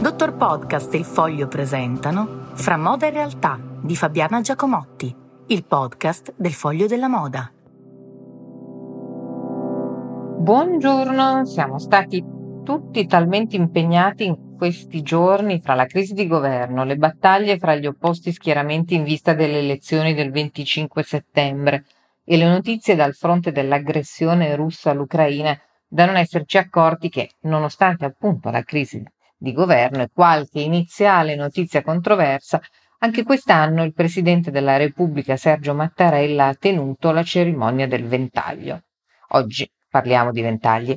Dottor Podcast e il Foglio presentano Fra moda e realtà di Fabiana Giacomotti, il podcast del Foglio della Moda. Buongiorno, siamo stati tutti talmente impegnati in questi giorni fra la crisi di governo, le battaglie fra gli opposti schieramenti in vista delle elezioni del 25 settembre e le notizie dal fronte dell'aggressione russa all'Ucraina da non esserci accorti che, nonostante appunto la crisi di governo e qualche iniziale notizia controversa, anche quest'anno il Presidente della Repubblica Sergio Mattarella ha tenuto la cerimonia del ventaglio. Oggi parliamo di ventagli.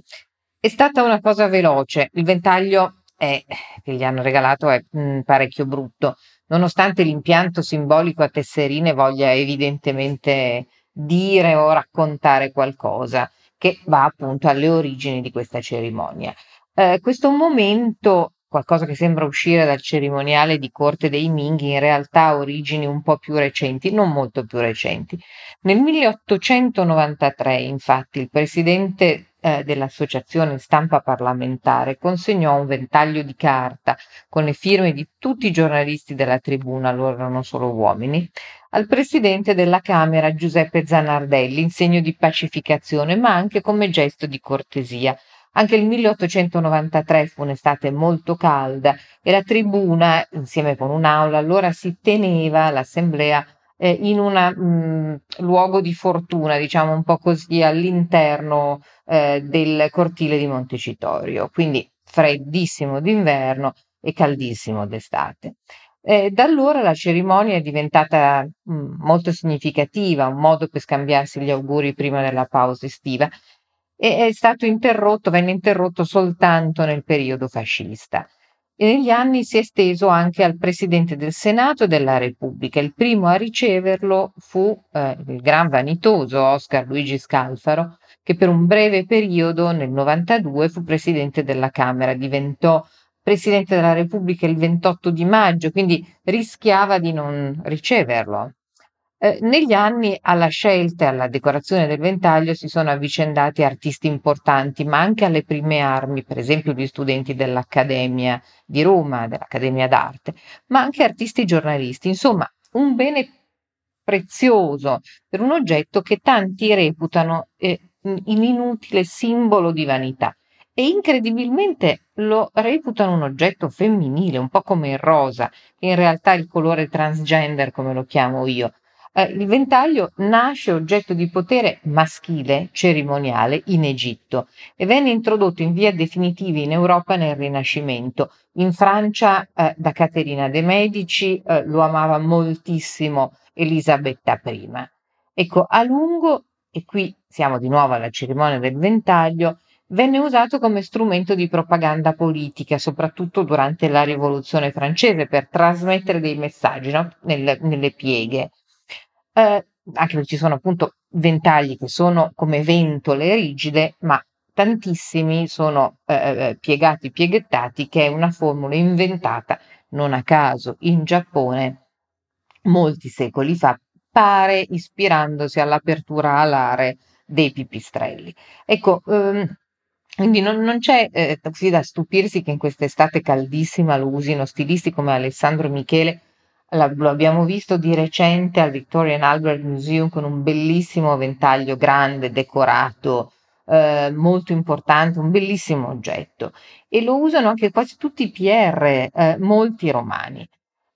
È stata una cosa veloce, il ventaglio è, che gli hanno regalato è mh, mm, parecchio brutto, nonostante l'impianto simbolico a tesserine voglia evidentemente dire o raccontare qualcosa che va appunto alle origini di questa cerimonia. Eh, questo momento, qualcosa che sembra uscire dal cerimoniale di corte dei Ming, in realtà ha origini un po' più recenti, non molto più recenti. Nel 1893, infatti, il presidente eh, dell'Associazione Stampa Parlamentare consegnò un ventaglio di carta con le firme di tutti i giornalisti della tribuna, loro erano solo uomini, al presidente della Camera Giuseppe Zanardelli in segno di pacificazione, ma anche come gesto di cortesia. Anche il 1893 fu un'estate molto calda e la tribuna, insieme con un'aula, allora si teneva l'assemblea eh, in un luogo di fortuna, diciamo un po' così, all'interno eh, del cortile di Montecitorio, quindi freddissimo d'inverno e caldissimo d'estate. Eh, da allora la cerimonia è diventata mh, mm, molto significativa, un modo per scambiarsi gli auguri prima della pausa estiva e è stato interrotto, venne interrotto soltanto nel periodo fascista. E negli anni si è esteso anche al Presidente del Senato della Repubblica. Il primo a riceverlo fu eh, il gran vanitoso Oscar Luigi Scalfaro, che per un breve periodo, nel 92, fu Presidente della Camera, diventò Presidente della Repubblica il 28 di maggio, quindi rischiava di non riceverlo. Eh, negli anni alla scelta e alla decorazione del ventaglio si sono avvicendati artisti importanti, ma anche alle prime armi, per esempio gli studenti dell'Accademia di Roma, dell'Accademia d'Arte, ma anche artisti giornalisti. Insomma, un bene prezioso per un oggetto che tanti reputano eh, un inutile simbolo di vanità e incredibilmente lo reputano un oggetto femminile, un po' come il rosa, che in realtà è il colore transgender, come lo chiamo io. Eh, il ventaglio nasce oggetto di potere maschile cerimoniale in Egitto e venne introdotto in via definitiva in Europa nel Rinascimento. In Francia eh, da Caterina de' Medici eh, lo amava moltissimo Elisabetta I. Ecco, a lungo, e qui siamo di nuovo alla cerimonia del ventaglio, venne usato come strumento di propaganda politica, soprattutto durante la Rivoluzione francese, per trasmettere dei messaggi no? nelle, nelle pieghe. Eh, anche perché ci sono appunto ventagli che sono come ventole rigide, ma tantissimi sono eh, eh, piegati, pieghettati, che è una formula inventata non a caso in Giappone molti secoli fa, pare ispirandosi all'apertura alare dei pipistrelli. Ecco, ehm, quindi non, non c'è eh, da stupirsi che in quest'estate caldissima lo usino stilisti come Alessandro Michele lo abbiamo visto di recente al Victorian Albert Museum con un bellissimo ventaglio grande, decorato, eh, molto importante, un bellissimo oggetto. E lo usano anche quasi tutti i PR, eh, molti romani.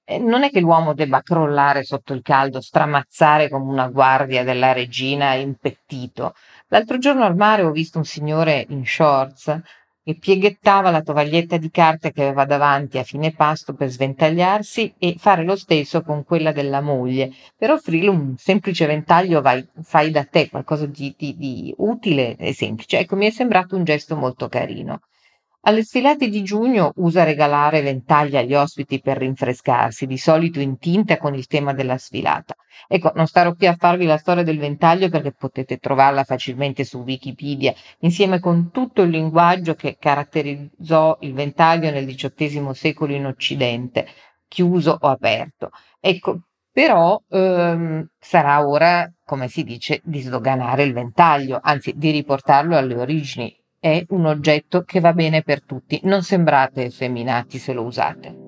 Eh, non è che l'uomo debba crollare sotto il caldo, stramazzare come una guardia della regina impettito. L'altro giorno al mare ho visto un signore in shorts e pieghettava la tovaglietta di carta che aveva davanti a fine pasto per sventagliarsi e fare lo stesso con quella della moglie, per offrirle un semplice ventaglio vai, fai da te, qualcosa di, di, di utile e semplice. Ecco, mi è sembrato un gesto molto carino. Alle sfilate di giugno usa regalare ventagli agli ospiti per rinfrescarsi, di solito in tinta con il tema della sfilata. Ecco, non starò qui a farvi la storia del ventaglio perché potete trovarla facilmente su Wikipedia, insieme con tutto il linguaggio che caratterizzò il ventaglio nel XVIII secolo in Occidente, chiuso o aperto. Ecco, però ehm, sarà ora, come si dice, di sdoganare il ventaglio, anzi di riportarlo alle origini è un oggetto che va bene per tutti. Non sembrate effeminati se lo usate.